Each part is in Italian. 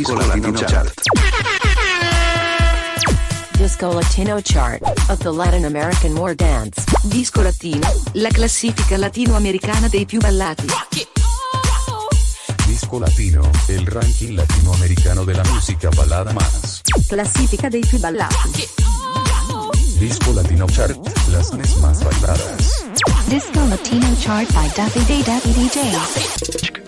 Disco Latino Chart. Disco Latino Chart of the Latin American War Dance. Disco Latino, la classifica latinoamericana dei più ballati. Disco Latino, el ranking latinoamericano de la música balada más. Classifica dei più ballati. Disco Latino Chart, las más bailadas. Disco Latino Chart by Daffy Day Daffy DJ.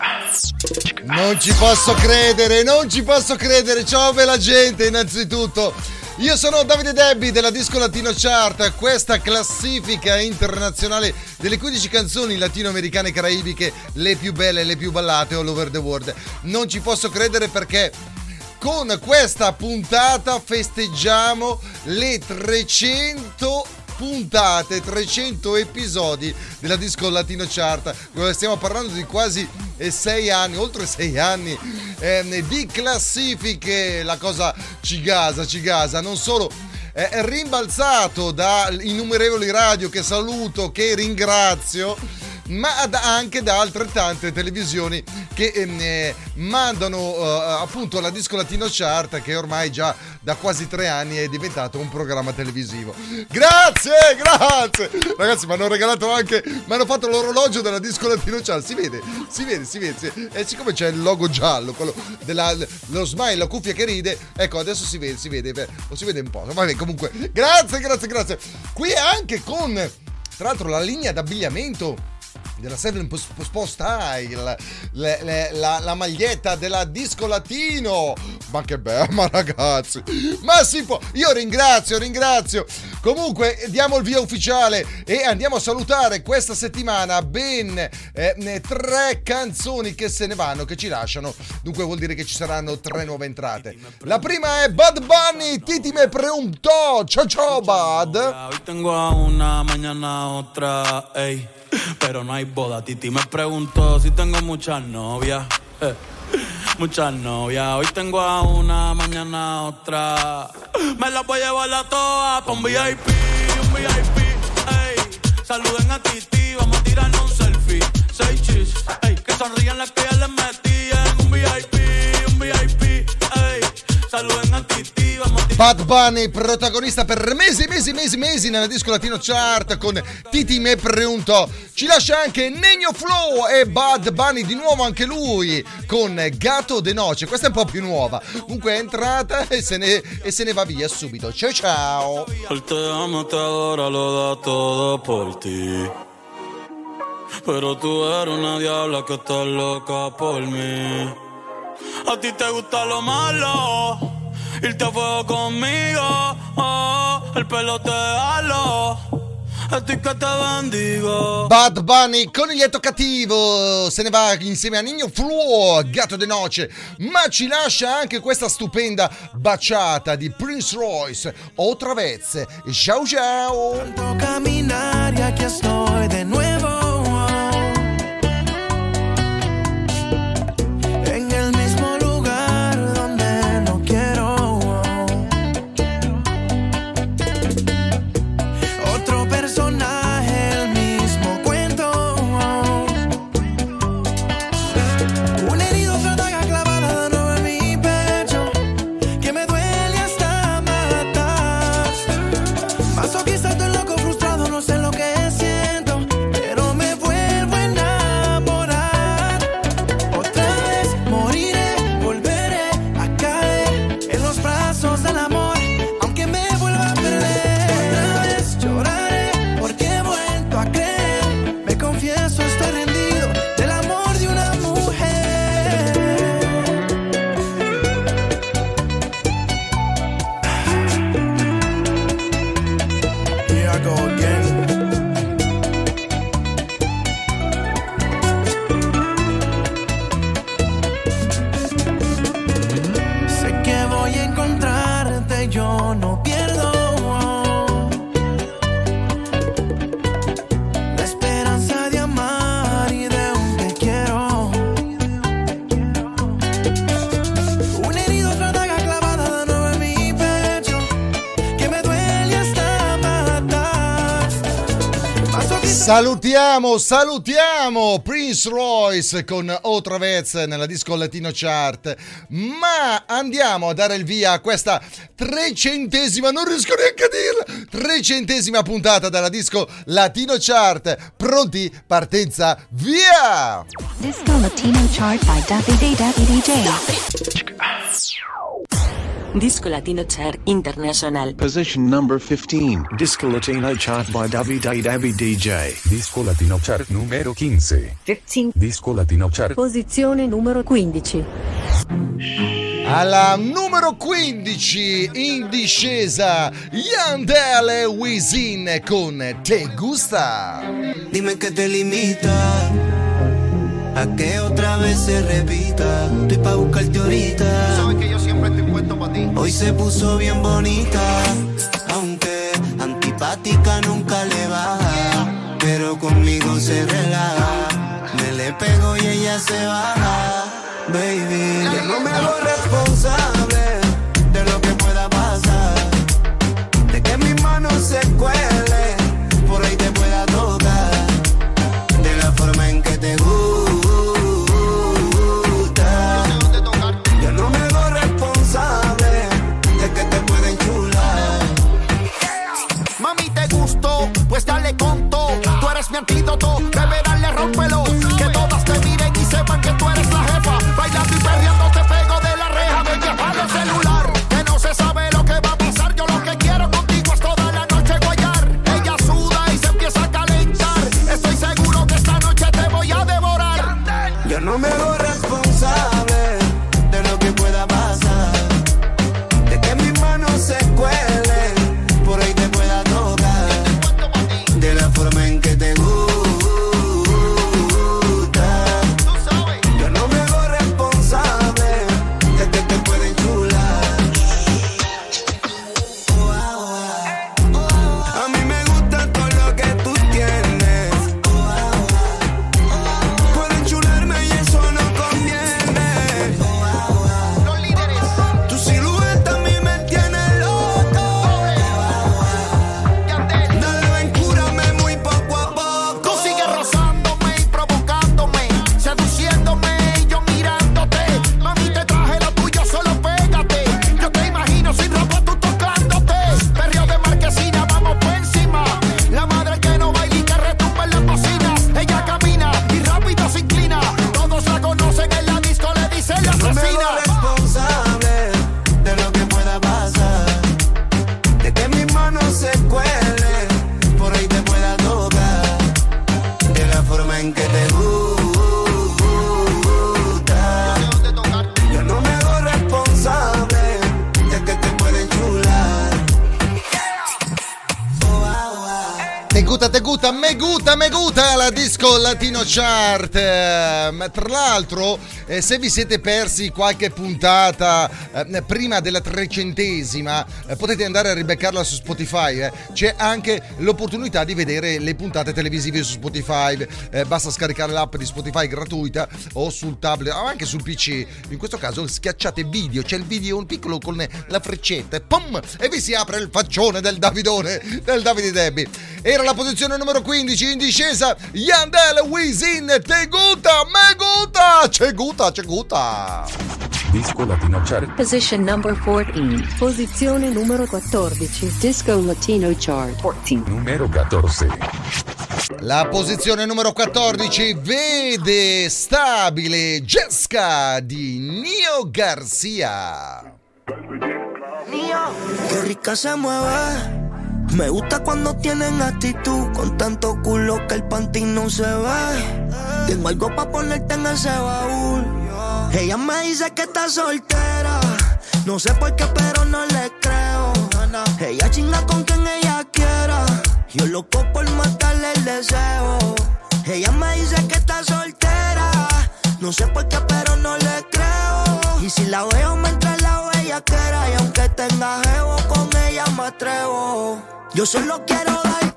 Non ci posso credere, non ci posso credere. Ciao bella gente, innanzitutto. Io sono Davide Debbi della Disco Latino Chart, questa classifica internazionale delle 15 canzoni latinoamericane e caraibiche, le più belle, le più ballate all over the world. Non ci posso credere perché con questa puntata festeggiamo le 300 puntate, 300 episodi della Disco Latino Chart. Stiamo parlando di quasi 6 anni, oltre 6 anni eh, di classifiche. La cosa ci gasa, ci gasa. Non solo è rimbalzato da innumerevoli radio che saluto, che ringrazio ma anche da altrettante televisioni che eh, mandano eh, appunto la Disco Latino Chart che ormai già da quasi tre anni è diventato un programma televisivo. Grazie, grazie! Ragazzi, mi hanno regalato anche, mi hanno fatto l'orologio della Disco Latino Chart, si vede, si vede, si vede. E siccome c'è il logo giallo, quello della, lo smile, la cuffia che ride, ecco, adesso si vede, si vede, lo si vede un po'. Vabbè, comunque, grazie, grazie, grazie. Qui anche con, tra l'altro, la linea d'abbigliamento della Seven Post Style, le, le, la, la, maglietta della Disco Latino. Ma che bella, ragazzi, ma si può. Io ringrazio, ringrazio. Comunque, diamo il via ufficiale e andiamo a salutare questa settimana ben eh, tre canzoni che se ne vanno, che ci lasciano. Dunque, vuol dire che ci saranno tre nuove entrate. La prima è Bad Bunny, Titi me preguntò. Ciao, ciao, Bad. Hoy tengo a una, mañana otra, ey. Pero no hay boda. Titi me preguntó si tengo muchas novias. Eh, muchas novias. Hoy tengo a una, mañana a otra. Me las voy a llevar a todas pa' un VIP, un VIP. Ey, saluden a Titi, vamos a tirarnos un selfie. Seis chis, ey, que sonrían las que ya les metí en un VIP, un VIP. Bad Bunny, protagonista per mesi, mesi, mesi, mesi nella disco latino chart con Titi Me Preunto. Ci lascia anche Negno Flow e Bad Bunny di nuovo anche lui con Gato de Noce. Questa è un po' più nuova. Comunque è entrata e se ne, e se ne va via subito. Ciao ciao. Pero tú eres una diabla que está loca por mí. A ti te gusta lo malo, irte a fuego conmigo. Oh, el pelo te halo. Bad Bunny, coniglietto cattivo, se ne va insieme a Nino Flow, gatto de noce, ma ci lascia anche questa stupenda baciata di Prince Royce, Otra vez, ciao ciao. caminar y aquí estoy de nuevo. Salutiamo, salutiamo Prince Royce con Otra vez nella disco latino chart. Ma andiamo a dare il via a questa trecentesima, non riesco neanche a dirla, trecentesima puntata della disco latino chart. Pronti? Partenza, via! Disco Latino Chart by Davide. Disco Latino Chart International. Position number 15. Disco Latino chart by Davide Davi DJ. Disco Latino Chart numero 15. 15. Disco Latino Chart Posizione numero 15. Alla numero 15 in discesa Yandel e Wisin con Te Gusta. Dime que te limita a que otra vez se repita. Estoy pa' buscarte ahorita. Sabes que yo siempre estoy puesto para ti. Hoy se puso bien bonita, aunque antipática nunca le baja. Pero conmigo se relaja. Me le pego y ella se baja. Baby, yo no me hago responsable latino chart. Tra l'altro, eh, se vi siete persi qualche puntata eh, prima della trecentesima, eh, potete andare a ribeccarla su Spotify. eh. C'è anche l'opportunità di vedere le puntate televisive su Spotify. Eh, basta scaricare l'app di Spotify gratuita o sul tablet o anche sul PC. In questo caso schiacciate video, c'è il video un piccolo con la freccetta e pum! E vi si apre il faccione del Davidone, del Davide Debbie. Era la posizione numero 15 in discesa Yandel Wisin Te gusta, me gusta, c'è gusta, c'è gusta. Disco Latino Chart Position number 14. Posizione numero 14. Disco Latino Chart 14. numero 14. La posizione numero 14 vede stabile Jessica di Nio Garcia. Qué rica se mueve. Me gusta cuando tienen actitud, con tanto culo que el panty no se ve. Tengo algo para ponerte en ese baúl. Ella me dice que está soltera. No sé por qué, pero no le creo. Ella chinga con quien ella quiera. Yo loco por matarle el deseo. Ella me dice que está soltera. No sé por qué, pero no le creo. Y si la veo, me entra la bellaquera. Y aunque tenga jevo, con ella me atrevo. Yo solo quiero darte.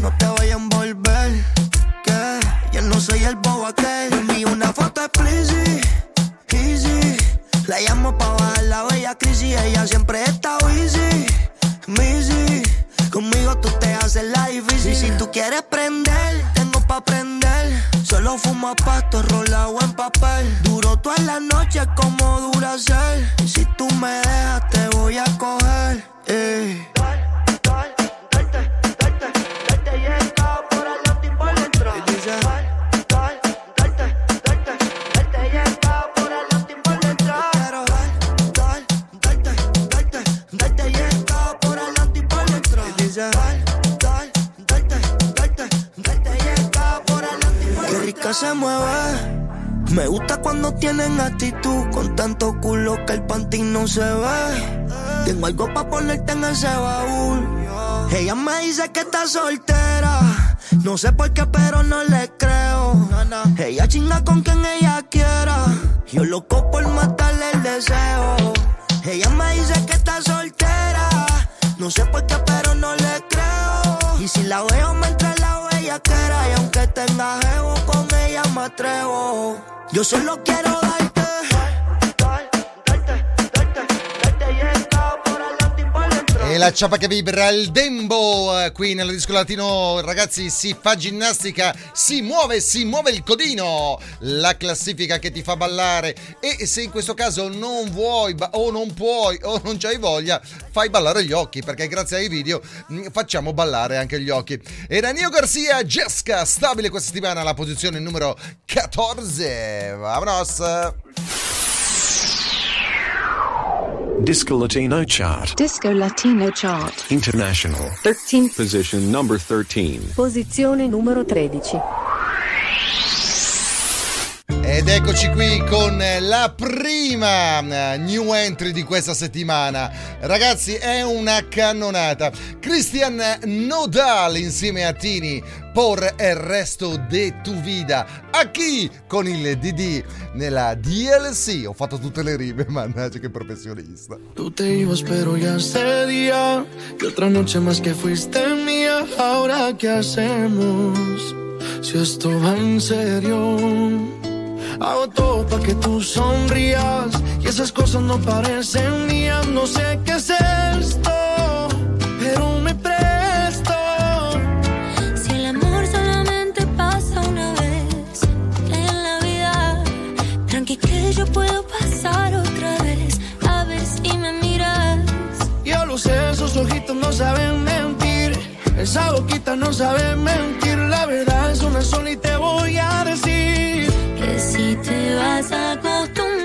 No te vayas a envolver. Que yo no soy el bobo aquel. Envío una foto explícita, easy. La llamo pa' bajar la bella crisis. Ella siempre está easy, easy. Conmigo tú te haces la difícil. Si tú quieres prender, tengo pa' prender. Solo fumo pasto, rolado en papel. Duro toda la noche como dura ser. Si tú me dejas, te voy a coger. Eh. Se mueve. Me gusta cuando tienen actitud con tanto culo que el panty no se ve. Tengo algo pa' ponerte en ese baúl. Ella me dice que está soltera. No sé por qué, pero no le creo. Ella chinga con quien ella quiera. Yo loco por matarle el deseo. Ella me dice que está soltera. No sé por qué, pero no le creo. Y si la veo, me entra la bella Y aunque tenga jevo, con ella me atrevo. Yo solo quiero darte. E la ciapa che vibra il dembo eh, qui nel disco latino, ragazzi, si fa ginnastica, si muove, si muove il codino, la classifica che ti fa ballare e se in questo caso non vuoi o non puoi o non c'hai voglia, fai ballare gli occhi perché grazie ai video mh, facciamo ballare anche gli occhi. Era Nio Garcia, Jessica, stabile questa settimana alla posizione numero 14. Vamonos! Disco Latino Chart. Disco Latino Chart. International. 13. Position number 13. Posizione numero 13. Ed eccoci qui con la prima eh, new entry di questa settimana. Ragazzi, è una cannonata. Christian Nodal insieme a Tini por el resto de tu vida. A chi? Con il DD nella DLC. Ho fatto tutte le rime, mannaggia che professionista. Tú te ibas, pero ya ese día. Que otra noche más que fuiste mía. Ahora, ¿qué hacemos? Si esto va en serio. Hago todo para que tú sonrías. Y esas cosas no parecen mías. No sé qué es esto. Pero me presto. Si el amor solamente pasa una vez en la vida, tranqui que yo puedo pasar otra vez. A ver si me miras. Yo lo sé, esos ojitos no saben mentir. Esa boquita no sabe mentir. La verdad es una sola y te voy a casa acostumbrada.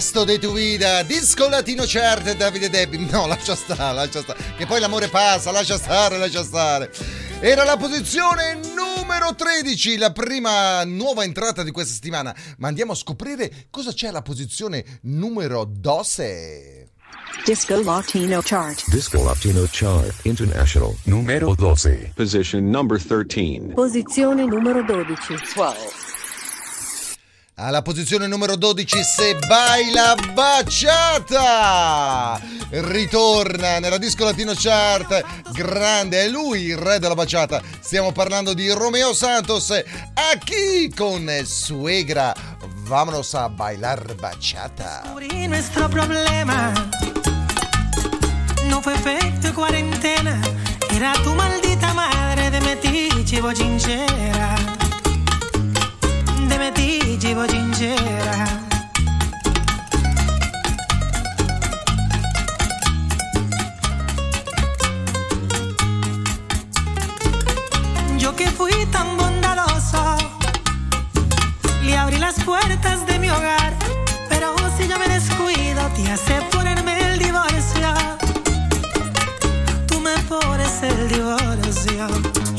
Resto di tu vida. Disco latino certe Davide Debbie. No, lascia stare, lascia stare. Che poi l'amore passa, lascia stare, lascia stare. Era la posizione numero 13, la prima nuova entrata di questa settimana. Ma andiamo a scoprire cosa c'è alla posizione numero 12. Disco Latino Chart. Disco Latino Chart International numero 12. Position number 13. Posizione numero 12. Alla posizione numero 12 Se baila baciata ritorna nella disco latino chart. Grande è lui il re della baciata stiamo parlando di Romeo Santos. A chi? Con Suegra. Vámonos a bailar descubrí nuestro problema. No fue efecto de cuarentena, era tu maldita madre de metiche y bochinchera. Yo que fui tan bondadoso, le abrí las puertas de mi hogar. Pero si yo me descuido, te hace ponerme el divorcio. Tú me pones el divorcio.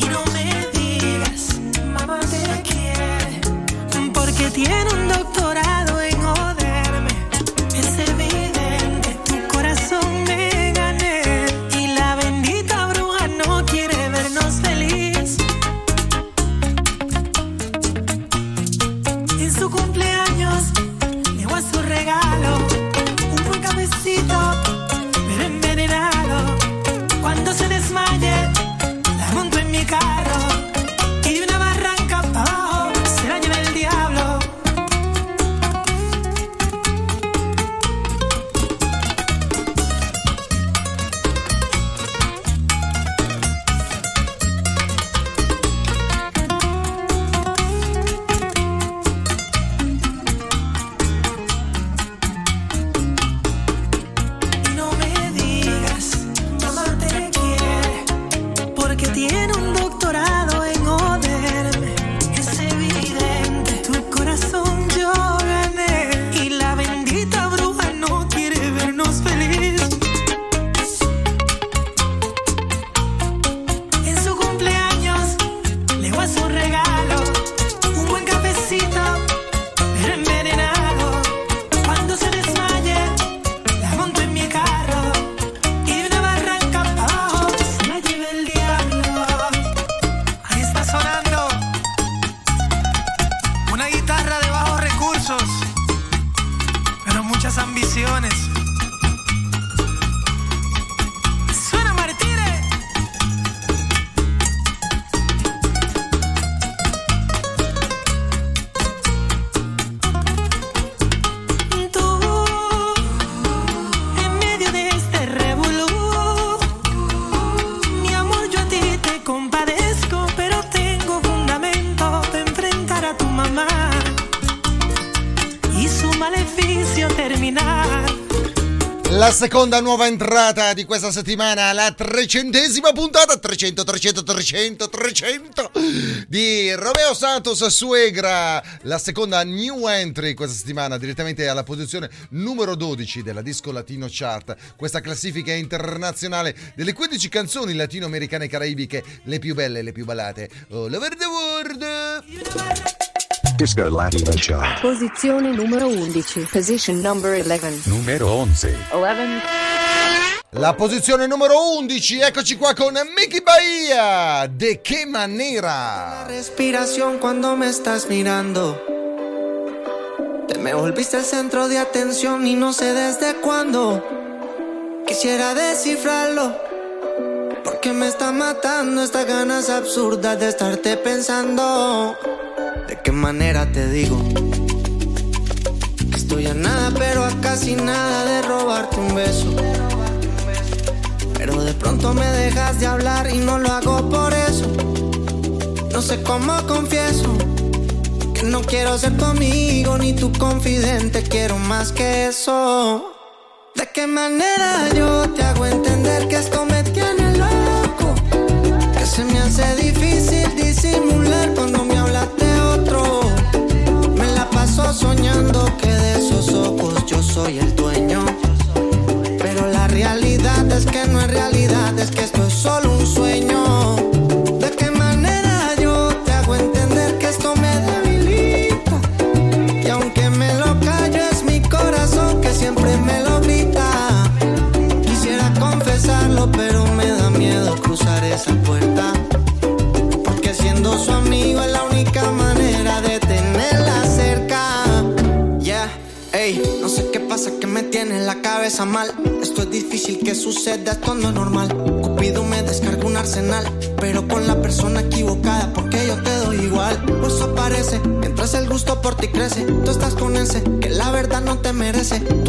Tiene un doctorado seconda nuova entrata di questa settimana, la trecentesima puntata, 300, 300, 300, 300 di Romeo Santos Suegra, la seconda new entry questa settimana direttamente alla posizione numero 12 della Disco Latino Chart, questa classifica internazionale delle 15 canzoni latinoamericane e caraibiche, le più belle le più ballate, all over the world. Disco Latino Chart. Posizione numero 11. Position number 11. Numero 11. 11. La posizione numero 11, eccoci qua con Mickey Bahia, De che manera? respiración cuando me estás mirando. Te me volviste el centro de atención y no sé desde cuándo. Quisiera descifrarlo. Porque me está matando estas ganas absurdas de estarte pensando. ¿De qué manera te digo? Que estoy a nada, pero a casi nada de robarte un beso. Pero de pronto me dejas de hablar y no lo hago por eso. No sé cómo confieso que no quiero ser tu amigo ni tu confidente, quiero más que eso. ¿De qué manera yo te hago entender que esto me tiene loco? Que se me hace te merece.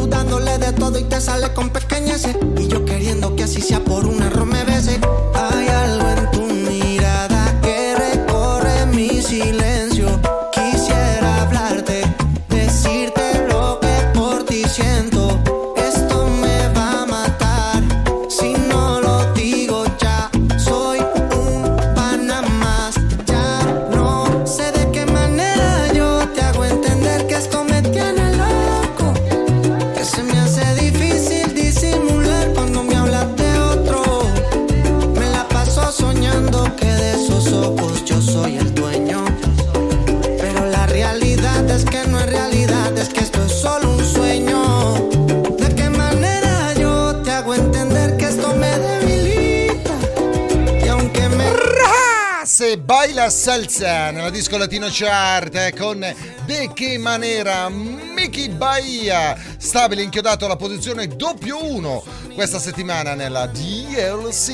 Baila salsa nella disco latino chart eh, con De che manera Mickey Bahia stabile inchiodato alla posizione doppio 1 questa settimana nella DLC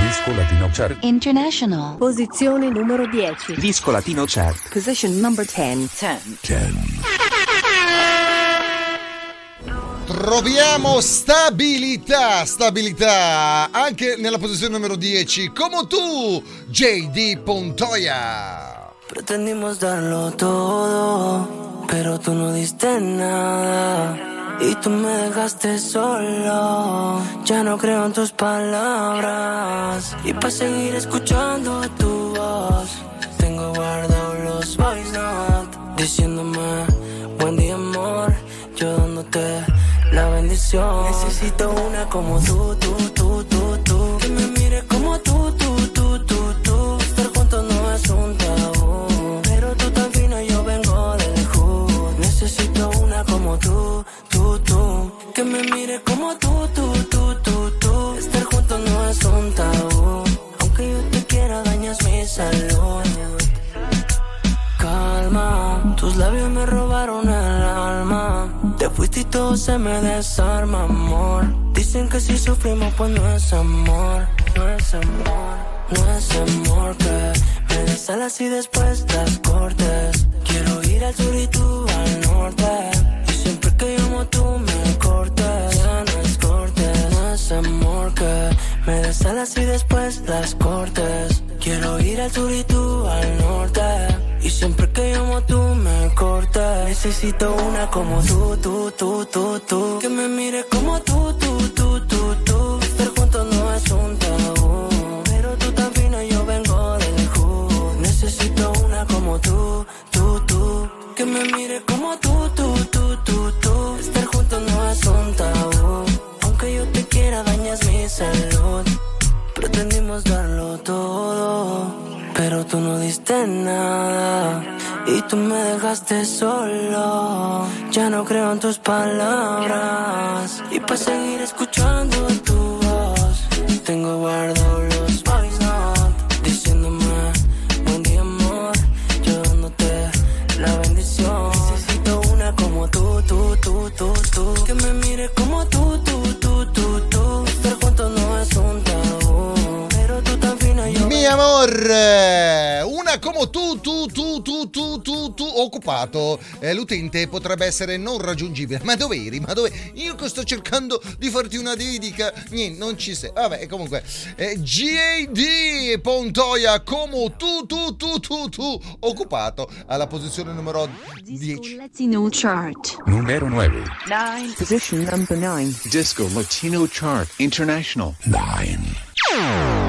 Disco Latino Chart. International. Posizione numero 10. Disco Latino Chart. Position number 10. 10. Troviamo stabilità stabilità anche nella posizione numero 10 come tu JD Pontoya Pretendimos darlo todo, pero tú no diste nada. Y tú me dejaste solo, ya no creo en tus palabras. Y para seguir escuchando tu voz, tengo guardados los voice note, diciéndome buen día amor, yo dándote bendición. Necesito una como tú, tú, tú, tú, tú, que me mire como tú, tú, tú, tú, tú. Estar juntos no es un tabú, pero tú tan fina yo vengo del hood. Necesito una como tú, tú, tú, que me mire como tú, tú, todo se me desarma, amor. Dicen que si sufrimos, pues no es amor, no es amor, no es amor que me des alas y después las cortes. Quiero ir al sur y tú al norte. Y siempre que llamo tú me cortes. Ya no es corte, no es amor que me des alas y después las cortes. Quiero ir al sur y tú al norte. Siempre que llamo tú me cortas. Necesito una como tú, tú, tú, tú, tú. Que me mire como tú, tú, creo en tus palabras. Y para seguir escuchando occupato. Eh, l'utente potrebbe essere non raggiungibile. Ma dove eri? Ma dove? Io che sto cercando di farti una dedica. Niente, non ci sei. Vabbè, comunque. Eh, GAD Pontoia, come tu, tu, tu, tu, tu, occupato alla posizione numero 10. Latino Chart. Numero 9. 9. Position number 9. Disco Latino Chart International. 9.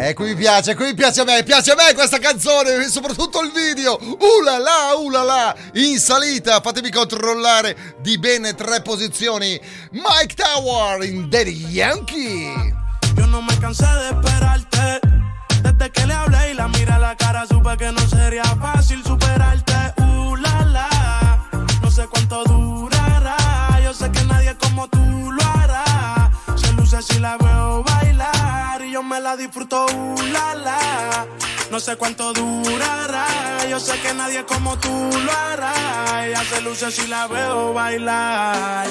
Qui mi piace, qui mi piace a me, piace a me questa canzone, soprattutto il video. Ula la, ula la, in salita, fatemi controllare di bene tre posizioni. Mike Tower in Daddy Yankee. Yo no me cansé de esperarte. Desde que le hablé y la miré a la cara, supe que no sería fácil superarte. Uh, la, la. No sé cuánto durará. Yo sé que nadie como tú lo hará. Se luce si la veo bailar yo me la disfruto. Uh, la, la. No sé cuánto durará. Yo sé que nadie como tú lo hará. Ella se luce si la veo bailar.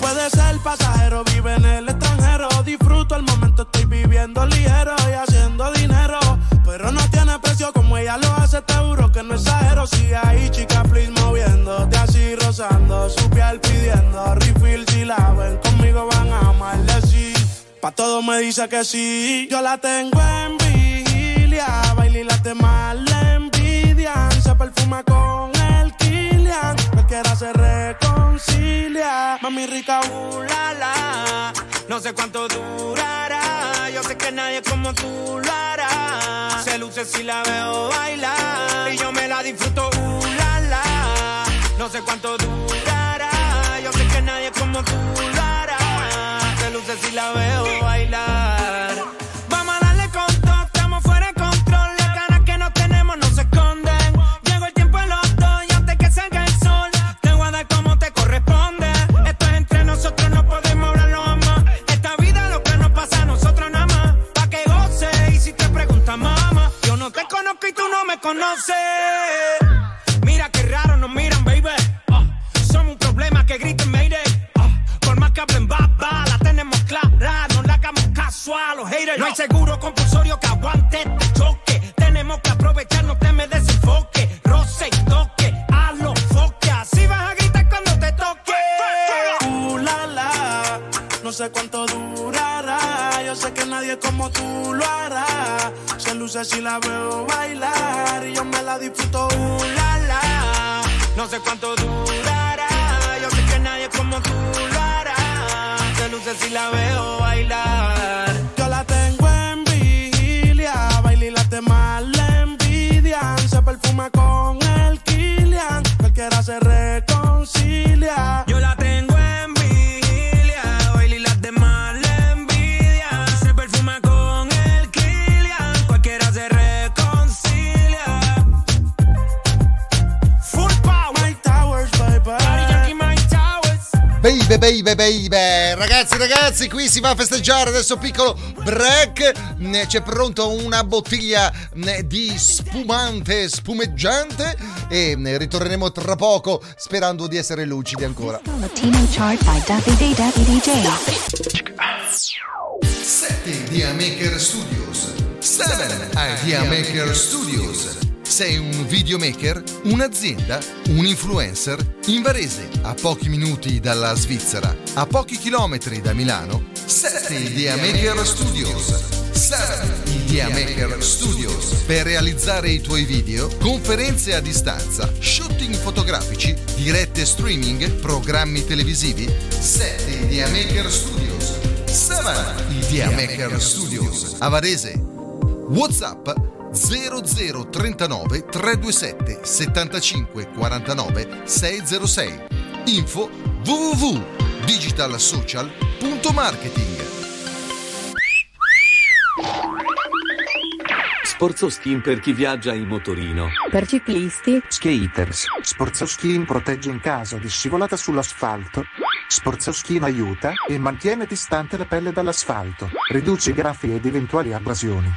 Puede ser pasajero, vive en el extranjero. Disfruto el momento, estoy viviendo ligero y haciendo dinero. Pero no tiene precio como ella lo hace, te juro que no exagero. Sigue ahí, chica, please, moviéndote así, rozando su piel pidiendo refill. Si la ven conmigo, van a maldecir. Pa' todo me dice que sí. Yo la tengo en vigilia. Baila y la temas le envidian. Se perfuma con el Kilian. Cualquiera se reconcilia. Mami rica, uh, la, la. No sé cuánto durará. Yo sé que nadie como tú lo hará. Se luce si la veo bailar. Y yo me la disfruto, uh, la, la. No sé cuánto durará. Yo sé que nadie como tú lo luce si la veo bailar. Vamos a darle con todo, estamos fuera de control. Las ganas que no tenemos no se esconden. Llegó el tiempo en los dos y antes que salga el sol, te voy a dar como te corresponde. Esto es entre nosotros, no podemos hablarlo más. Esta vida lo que nos pasa a nosotros nada más. Pa' que goce y si te preguntas, mamá, yo no te conozco y tú no me conoces. Hagamos caso a los haters. No hay seguro compulsorio que aguante este choque. Tenemos que aprovechar, no te me desenfoque. Roce y toque, a los foques. Así vas a gritar cuando te toque. Uh, la, la. No sé cuánto durará. Yo sé que nadie como tú lo hará. Se luce si la veo bailar. Y yo me la disfruto. Uh, la, la. No sé cuánto durará. Baby, baby. Ragazzi, ragazzi, qui si va a festeggiare. Adesso piccolo break. Ne- C'è pronto una bottiglia ne, di spumante, spumeggiante. E ne ritorneremo tra poco sperando di essere lucidi ancora. 7 Idea Maker Studios 7 Idea Maker Studios Sei un videomaker, un'azienda, un influencer? In Varese, a pochi minuti dalla Svizzera, a pochi chilometri da Milano, 7 Idea Maker Studios 7 Idea Maker Studios per realizzare i tuoi video, conferenze a distanza, shooting fotografici, dirette streaming, programmi televisivi. 7 Idea Maker Studios 7 Idea Maker Studios a Varese. WhatsApp 0039 327 75 49 606. Info www.digitalsocial.marketing. Sporzo Skin per chi viaggia in motorino. Per ciclisti, Skaters. Sportsoskin protegge in caso di scivolata sull'asfalto. Sportsoskin aiuta e mantiene distante la pelle dall'asfalto. Riduce i graffi ed eventuali abrasioni.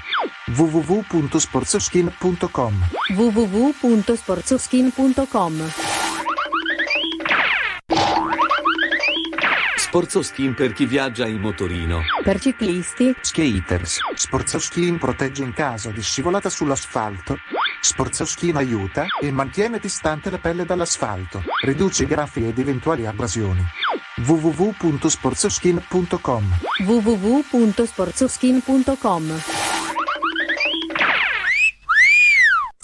www.sportsoskin.com www.sportsoskin.com Sporzo Skin per chi viaggia in motorino. Per ciclisti, Skaters. Sportsoskin protegge in caso di scivolata sull'asfalto. Sportsoskin aiuta e mantiene distante la pelle dall'asfalto. Riduce i graffi ed eventuali abrasioni. www.sportsoskin.com www.sportsoskin.com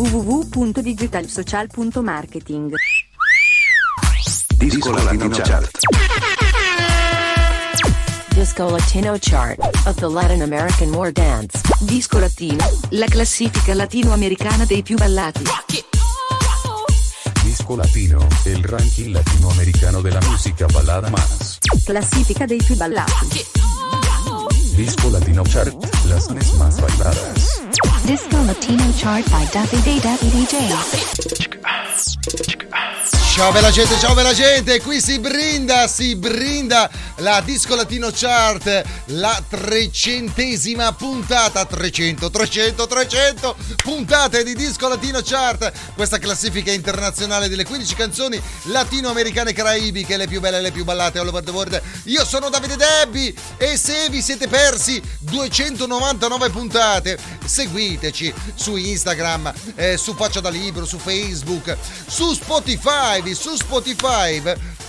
www.digitalsocial.marketing Disco Latino Chart. Disco Latino Chart of the Latin American War Dance. Disco Latino, la classifica latinoamericana dei più ballati. Disco Latino, el ranking latinoamericano de la música balada más. Classifica dei più ballati. Disco Latino Chart, las más bailadas. Disco Latino Chart by Davide Davide DJ. Ciao bella gente, ciao bella gente, qui si brinda, si brinda la Disco Latino Chart, la trecentesima puntata, 300, 300, 300 puntate di Disco Latino Chart, questa classifica internazionale delle 15 canzoni latinoamericane caraibiche, le più belle e le più ballate all over the world. Io sono Davide Debbi e se vi siete persi 299 puntate, seguiteci su Instagram, eh, su Faccia da Libro, su Facebook, su Spotify, su Spotify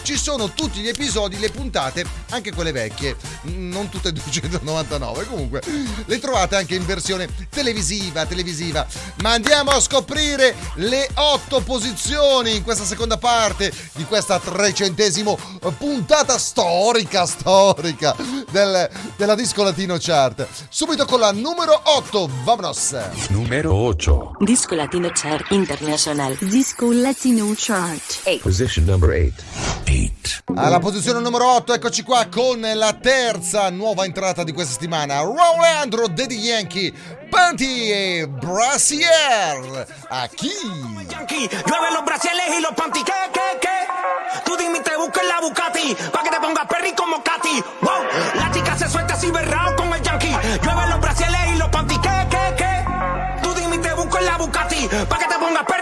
ci sono tutti gli episodi, le puntate, anche quelle vecchie, non tutte 299, comunque le trovate anche in versione televisiva, televisiva. Ma andiamo a scoprire le otto posizioni in questa seconda parte di questa trecentesimo puntata storica, storica del, della Disco Latino Chart. Subito con la numero 8, vamonos! Numero 8. Disco Latino Chart International. Disco Latino Chart. Position number 8. Alla posizione numero 8, eccoci qua con la terza nuova entrata di questa settimana. Rolando Daddy Yankee, Panty e Brassier. A chi? Yankee, llueve los brasiles y los panty, ¿qué, qué, qué? Tú dime te busco en la Bucati, pa' que te pongas perry como Katy. Wow, la chica se suelta así berrao con el Yankee. Llueve los brasiles y los panty, ¿qué, qué, qué? Tú dime te busco en la Bucati, pa' que te pongas perry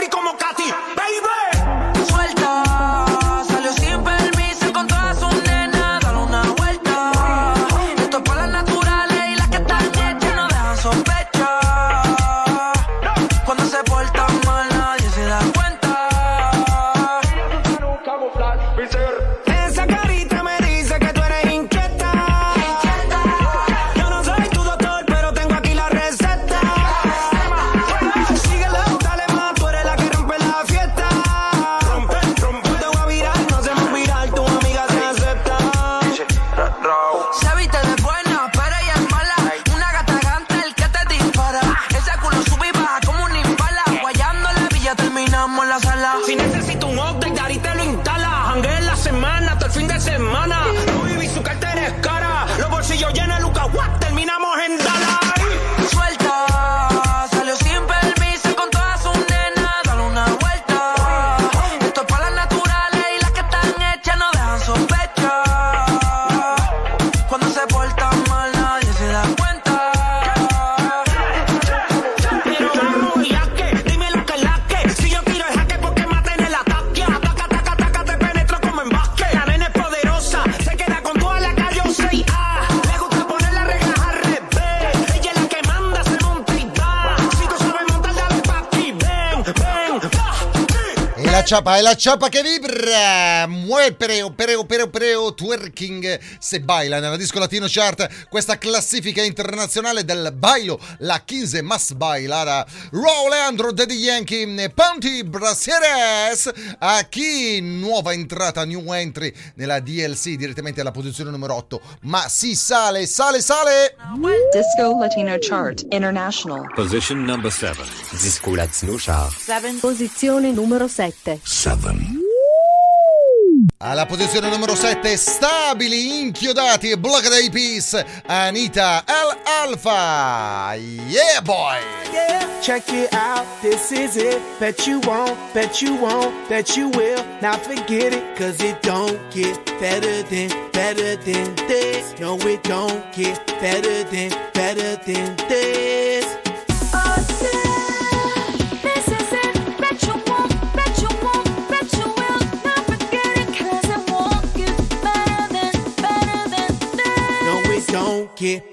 ciapa, è la ciapa che vibra! Muove pereo, pereo, pereo, pereo, twerking se baila nella disco latino chart, questa classifica internazionale del bailo, la 15 más bailada. Raw Leandro, Daddy Yankee, Panty Brasieres, a chi nuova entrata, new entry nella DLC direttamente alla posizione numero 8. Ma si sale, sale, sale! Disco Latino Chart International. Position number 7. Disco Latino Chart. Posizione numero 7. Alla posizione numero 7, stabili, inchiodati e Block Day Peace, Anita L Alpha. Yeah, boy! Yeah, check it out, this is it. Bet you won't, bet you won't, bet you will. Now forget it, cause it don't get better than, better than this. No, it don't get better than, better than this.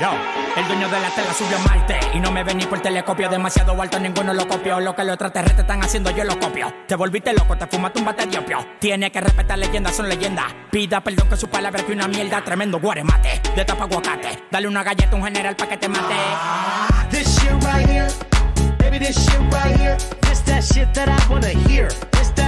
Yo, el dueño de la tela subió a Marte y no me vení por telescopio demasiado alto, ninguno lo copió. Lo que los extraterrestres están haciendo, yo lo copio. Te volviste loco, te fumaste un bate de opio. Tiene que respetar leyendas, son leyendas. Pida perdón que su palabra que una mierda, tremendo guaremate. De tapa aguacate, dale una galleta a un general pa' que te mate. This shit right here, baby, this shit right here. This that shit that I wanna hear. This that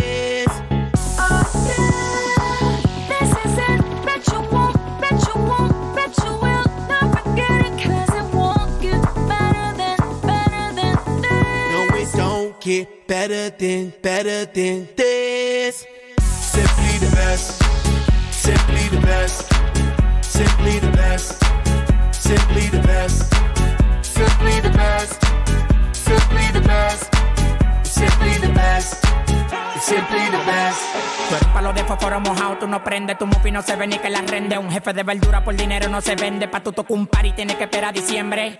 This get better than, better than this. Simply the best. Simply the best. Simply the best. Simply the best. Simply the best. Simply the best. Simply the best. Simply the best. Tú eres palo de fósforo mojado, tú no prendes, tu mufi no se ve ni que la rende. Un jefe de verdura por dinero no se vende, pa' tu tocar un par y tienes que esperar a diciembre.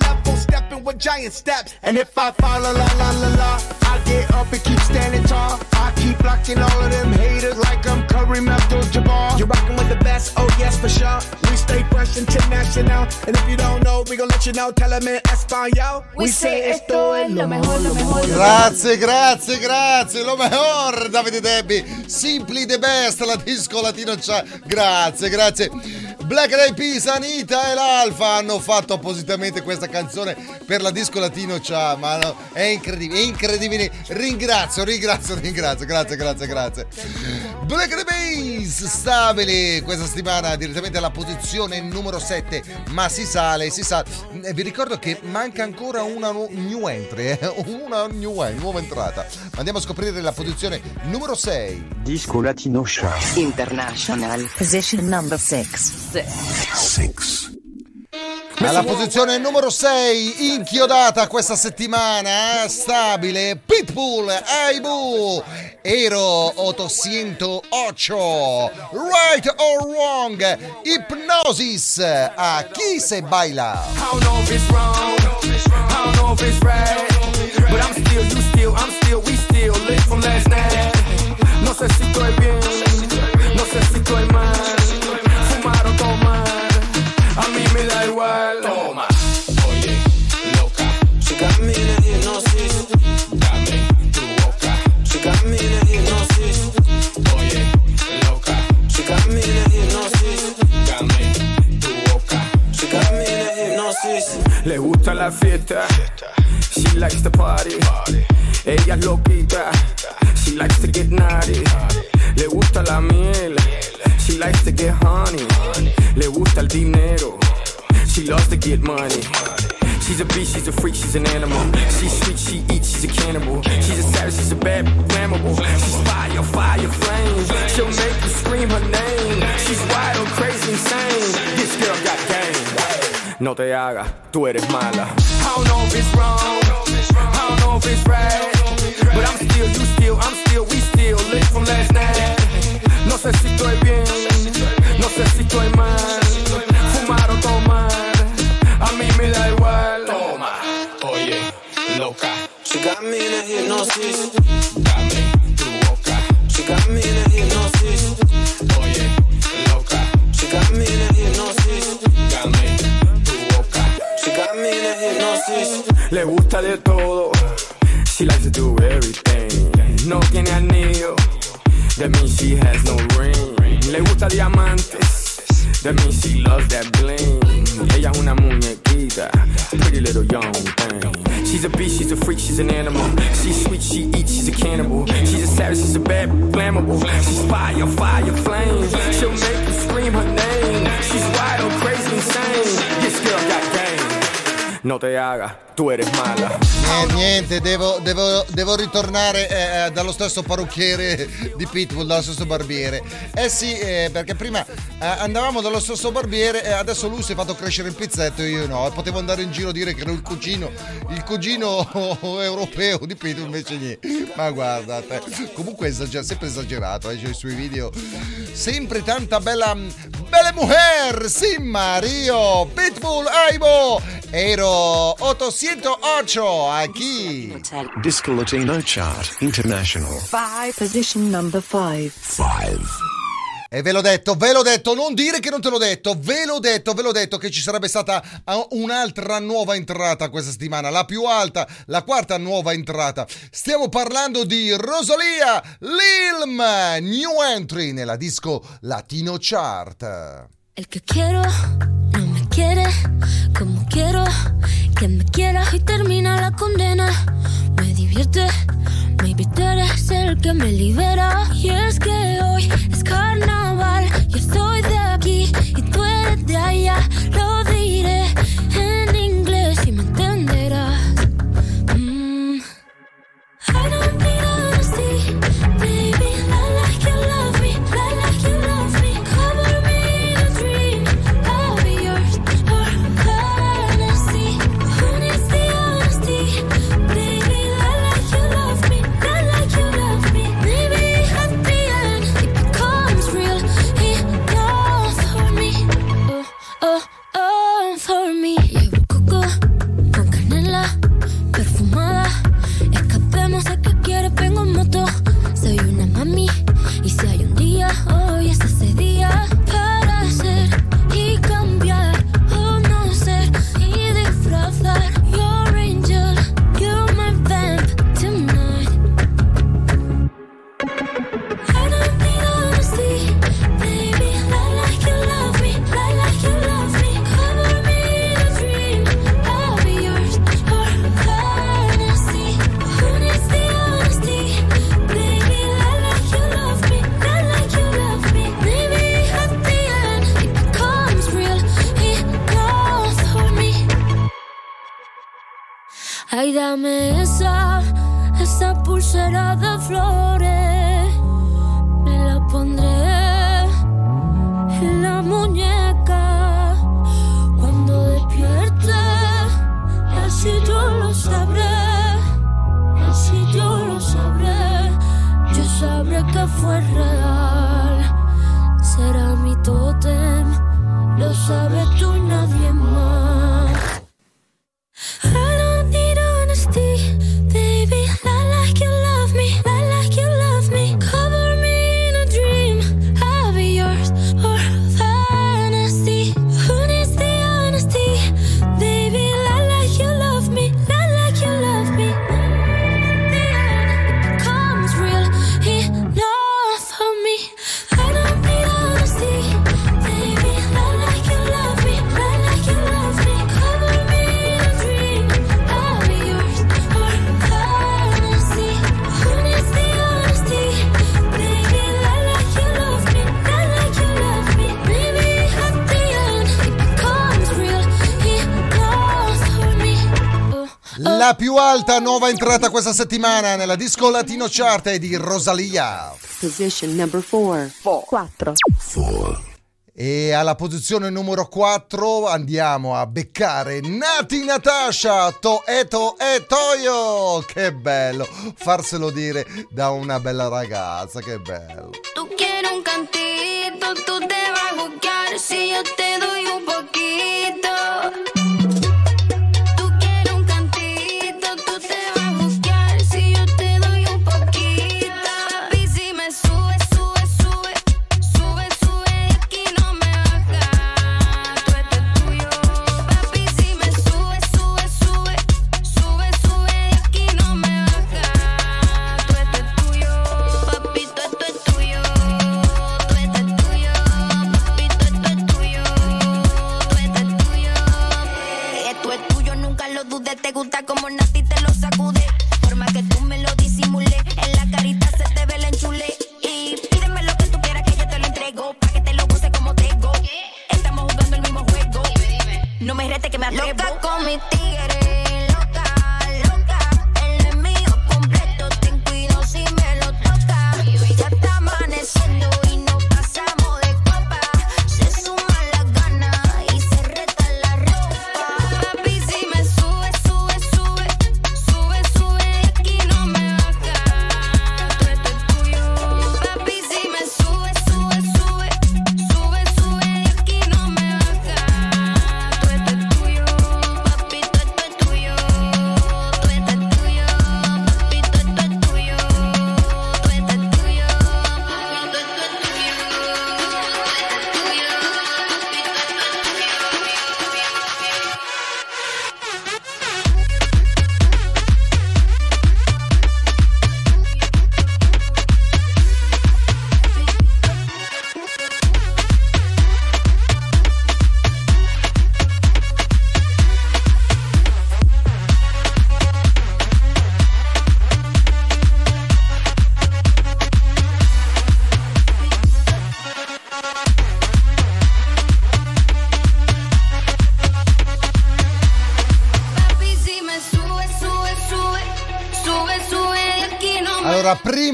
stepping with giant steps. And if I fall, la la la la la, I get up and keep standing tall. I keep blocking all of them haters like I'm Kareem Abdul-Jabbar. You're rocking with the best, oh yes for sure. We stay fresh international, and if you don't know, we gon' let you know. Tell them in Espanol. We say esto es lo mejor, lo mejor. Grazie, grazie, grazie. Lo mejor, Davide Debbie. Simply the best, la disco latino c'ha. Grazie, grazie. Black Eyed Peas, Anita e l'Alfa hanno fatto appositamente questa canzone per la disco latino c'ha. Ma no, è incredibile, è incredibile. Ringrazio, ringrazio, ringrazio. Grazie, grazie, grazie. Black Eyed Peas, stabili questa settimana direttamente alla posizione numero 7. Ma si sale, si sale. Eh, Vi ricordo che manca ancora una nu- new entry, eh? una new, nuova entrata. Andiamo a scoprire la posizione numero 6. Disco Latino Chart. International. Position number 6. 6. Alla posizione numero 6, inchiodata questa settimana, stabile, Pitbull, Aibu, Ero 808, Right or Wrong, Hypnosis, a chi se baila. I don't know if it's wrong. I don't know if it's right. But I'm still, you still, I'm still, we still lit from last night. No sé si estoy bien, no sé si estoy mal. Igual. Toma, oye, loca. She got me in a hypnosis. Dame tu boca. She got me in a hypnosis. Oye, loca. She got me in a hypnosis. Dame tu boca. She got me in a hypnosis. Le gusta la fiesta. She likes to party. Ella es loquita. She likes to get naughty. Le gusta la miel. She likes to get honey. Le gusta el dinero. She loves to get money. She's a beast, she's a freak, she's an animal. She's sweet, she eats, she's a cannibal. She's a savage, she's a bad flammable. She's fire, fire, flame. She'll make you scream her name. She's wild, crazy, insane. This girl got game. No te hagas, tú eres mala. I don't know if it's wrong. I don't know if it's right. But I'm still, you still, I'm still, we still lit from last night. No sé si estoy bien, no sé si estoy mal. Got me in a hypnosis. Dame tu boca. She got me. Oye, loca. She got me. Dame. She got me. Le gusta de todo. no tiene anillo. That means she has no ring. Le gusta diamantes. That means she loves that bling. Ella es una muñequita. Pretty little young thing. She's a beast, she's a freak, she's an animal. She's sweet, she eats, she's a cannibal. She's a savage, she's a bad, flammable. She's fire, fire, flame. She'll make you scream her name. She's wild, crazy, insane. This girl got. No te hagas, tu eres mala. Eh, niente, devo, devo- devo ritornare eh, dallo stesso parrucchiere di Pitbull, dallo stesso barbiere. Eh sì, eh, perché prima eh, andavamo dallo stesso barbiere e adesso lui si è fatto crescere il pizzetto e io no. E potevo andare in giro a dire che ero il cugino, il cugino europeo di Pitbull, invece niente. Ma guarda te. Comunque è esager- sempre esagerato, eh, c'è i suoi video. Sempre tanta bella... Belle mujer, sì Mario, Pitbull, Aibo, Ero 808, aquí. Disco Latino Chart International. Five. Position number five. E ve l'ho detto, ve l'ho detto, non dire che non te l'ho detto, ve l'ho detto, ve l'ho detto che ci sarebbe stata ah, un'altra nuova entrata questa settimana, la più alta, la quarta nuova entrata. Stiamo parlando di Rosalia Lilm, new entry nella disco Latino Chart. El que quiero quiere como quiero que me quiera y termina la condena. Me divierte, maybe tú eres el que me libera. Y es que hoy es carnaval, yo soy de aquí y tú eres de allá. Lo diré più alta nuova entrata questa settimana nella disco Latino Chart è di Rosalia. Position number four. Quattro. E alla posizione numero 4 andiamo a beccare Nati Natasha, To Eto e Toyo. Che bello farselo dire da una bella ragazza, che bello. Tú quieres un cantito, tú te vas a buscar si yo te doy un poquito. ejecuta como Nati te lo sacude. Forma que tú me lo disimule, en la carita se te ve el enchule. Y pídeme lo que tú quieras que yo te lo entrego, pa' que te lo puse como tengo. Estamos jugando el mismo juego. No me rete que me atrevo. Loca con mi tigre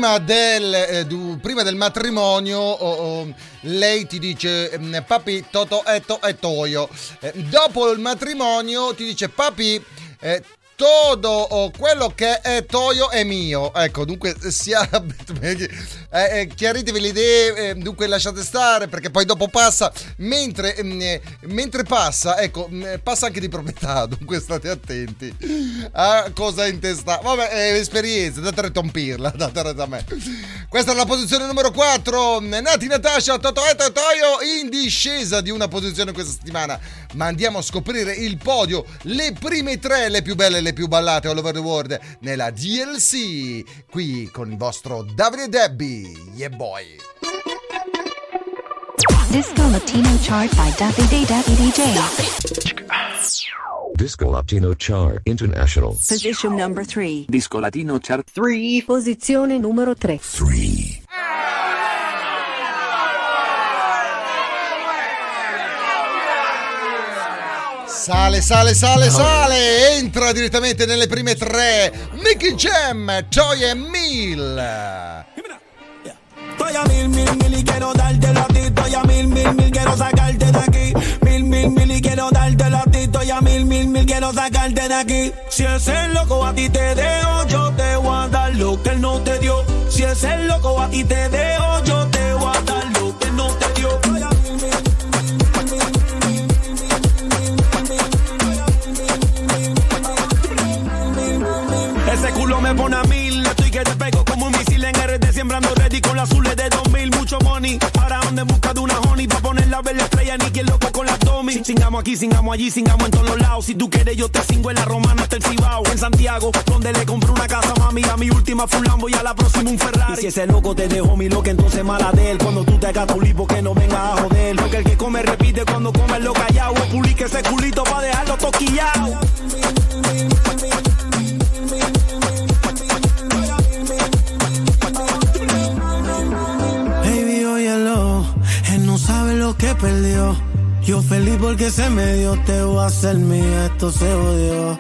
prima del, eh, du- prima del matrimonio, oh, oh, lei ti dice mm, papi toto eto e toio. Eh, dopo il matrimonio ti dice papi eh, todo oh, quello che è toio è mio. Ecco, dunque sia eh, eh, chiaritevi le idee, eh, dunque lasciate stare perché poi dopo passa mentre, mm, eh, mentre passa, ecco, mm, passa anche di proprietà, dunque state attenti a cosa in testa. Vabbè, è esperienza, date a pirla, date a me. Questa è la posizione numero 4. Nati Natasha, Toto e Toio in discesa di una posizione questa settimana. Ma andiamo a scoprire il podio, le prime tre, le più belle e le più ballate all over the world nella DLC. Qui con il vostro Davide Debbie, yeah boy. Disco Latino chart by Davide Davide DJ. Disco Latino Chart International. Position number 3. Disco Latino Chart 3. Posizione numero 3. Sale, sale, sale, sale! Entra direttamente nelle prime tre. Mickey Jam, Joy e Mill. Mil, mil, mil y quiero dártelo a ti. Estoy a mil, mil, mil, quiero sacarte de aquí. Mil, mil, mil y quiero dártelo a ti. Estoy a mil, mil, mil, quiero sacarte de aquí. Si es el loco a ti te dejo, yo te voy a dar lo que él no te dio. Si es el loco a ti te dejo, yo te voy a dar lo que él no te dio. Ese culo me pone a mil. Estoy que te pego Sembrando ready con las azules de 2000. Mucho money. Para donde en busca de una honey. Pa' poner la estrella. Ni quien loco con las domi. Singamos aquí, singamos allí, singamos en todos los lados. Si tú quieres, yo te cingo en la romana hasta el Cibao. En Santiago, donde le compré una casa, mami. A mi última Fulambo y a la próxima un Ferrari. Y si ese loco te dejó mi loca, entonces mala de él. Cuando tú te hagas tu lipo, que no venga a joder. Porque el que come repite cuando come lo callado. O pulique ese culito pa' dejarlo toquillado. Que perdió. Yo feliz porque se me dio, te voy a hacer mía, esto se odió.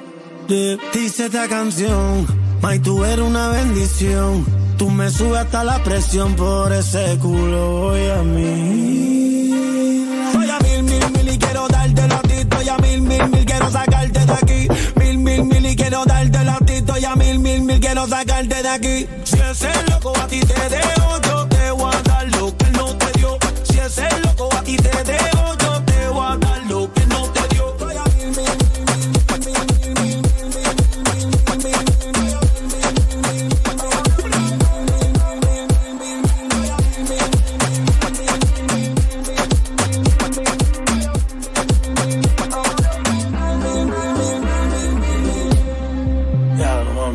Dice esta canción, May, tú eres una bendición. Tú me subes hasta la presión por ese culo, voy a mí. Estoy a mil, mil, mil y quiero dártelo a ti. Estoy a mil, mil, mil, quiero sacarte de aquí. Mil, mil, mil y quiero dártelo a ti. Estoy a mil, mil, mil, quiero sacarte de aquí. Si es el loco a ti te dejo, yo ti te dejo, yo te voy a dar lo que no te dio.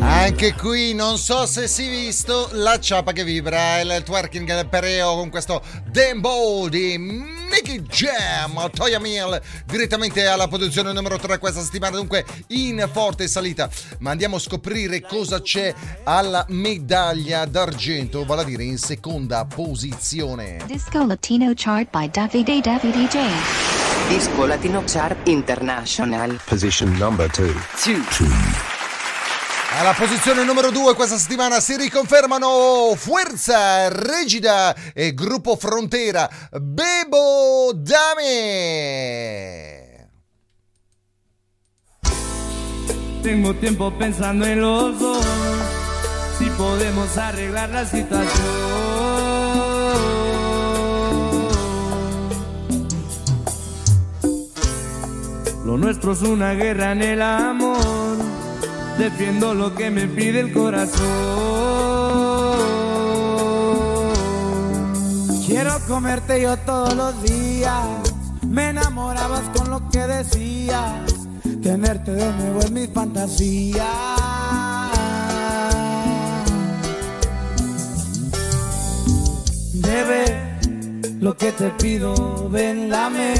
Anche qui non so se si è visto la ciapa che vibra, il twerking del pereo con questo Dembo di Mickey Jam, Toya Mill, direttamente alla posizione numero 3 questa settimana, dunque in forte salita. Ma andiamo a scoprire cosa c'è alla medaglia d'argento, vale a dire in seconda posizione. Disco Latino chart by Davide Davide DJ. Disco Latino Chart International. Position number 2. Alla posizione numero 2 questa settimana si riconfermano Fuerza, Regida e Gruppo Frontera. Bebo Dame. Tengo tiempo pensando en los dos, si podemos arreglar la situación. Lo nuestro es una guerra en el amor, defiendo lo que me pide el corazón. Quiero comerte yo todos los días. Me enamorabas con lo que decías. Tenerte de nuevo es mi fantasía. Bebé, lo que te pido, ven, lame.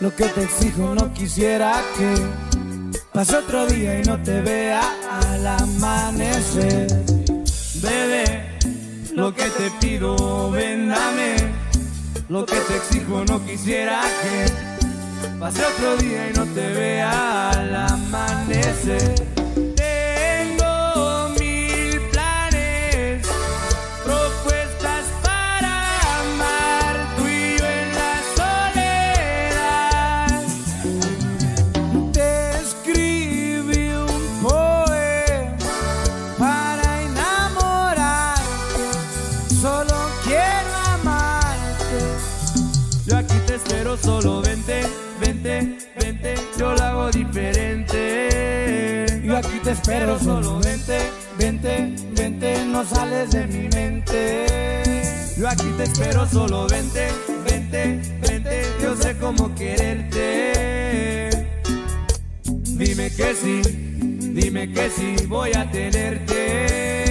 Lo que te exijo, no quisiera que pase otro día y no te vea al amanecer. Bebé, lo que te pido, ven, dame. Lo que te exijo, no quisiera que pase otro día y no te vea al amanecer. Espero, solo vente, vente, vente, no sales de mi mente. Yo aquí te espero, solo vente, vente, vente, yo sé cómo quererte. Dime que sí, dime que sí, voy a tenerte.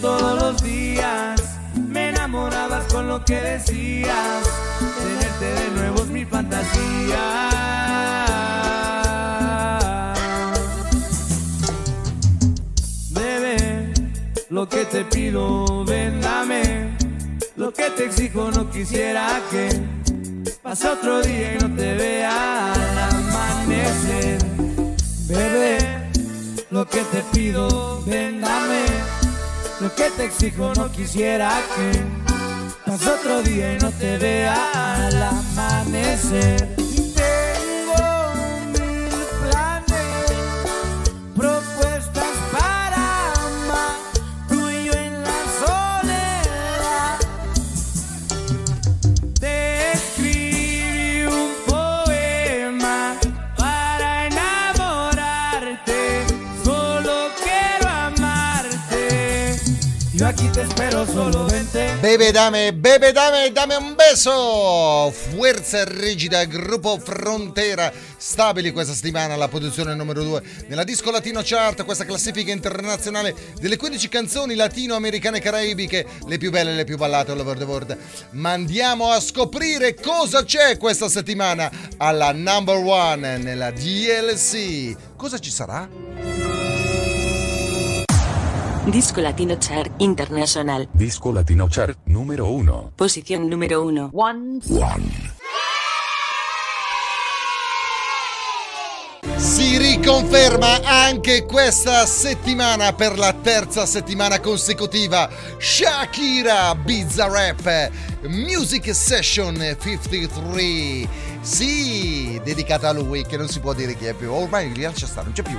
Todos los días. Me enamorabas con lo que decías. Tenerte de nuevo es mi fantasía. Bebé, lo que te pido, ven, dame. Lo que te exijo, no quisiera que pase otro día y no te vea al amanecer. Bebé, lo que te pido, ven, dame. Lo que te exijo, no quisiera que pase otro día y no te vea al amanecer. Solo vente. Bebe dame, bebe dame, dame un beso! Fuerza rigida, gruppo Frontera, stabili questa settimana alla posizione numero 2 nella disco latino chart, questa classifica internazionale delle 15 canzoni latinoamericane e caraibiche, le più belle e le più ballate all over the world. Ma andiamo a scoprire cosa c'è questa settimana alla number one nella DLC. Cosa ci sarà? Disco Latino Chart International. Disco Latino Chart número 1. Posición número 1. One. Si riconferma anche questa settimana per la terza settimana consecutiva Shakira Bizza Rap Music Session 53 Sì, dedicata a lui che non si può dire chi è più Ormai li lascia stare, non c'è più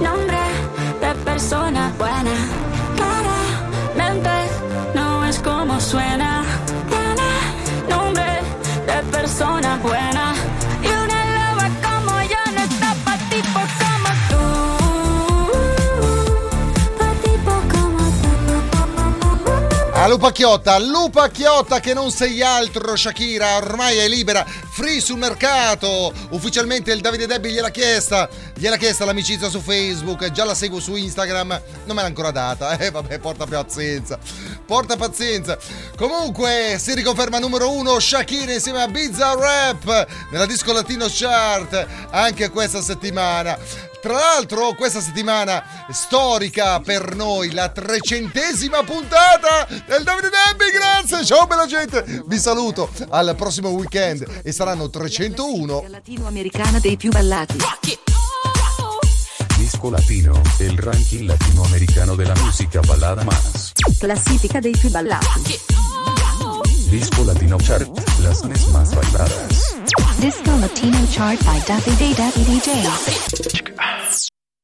nombre de persona buena. Claramente no es como suena. Tiene nombre de persona buena. Lupa Chiotta, Lupa Chiotta che non sei altro, Shakira, ormai è libera, free sul mercato. Ufficialmente il Davide Debbie gliel'ha chiesta, gliel'ha chiesta l'amicizia su Facebook, già la seguo su Instagram, non me l'ha ancora data. Eh vabbè, porta pazienza. Porta pazienza. Comunque si riconferma numero uno Shakira insieme a Bizarre Rap nella disco latino chart anche questa settimana. Tra l'altro, questa settimana storica per noi, la trecentesima puntata del Davide Debbie. Grazie, ciao bella gente. Vi saluto al prossimo weekend e saranno 301. Latinoamericana dei più ballati. Disco Latino, el ranking latinoamericano de la música balada más. Classifica dei più ballati. Disco Latino Chart, las canciones más bailadas. Disco Latino chart by Duffy Day Daffy DJ.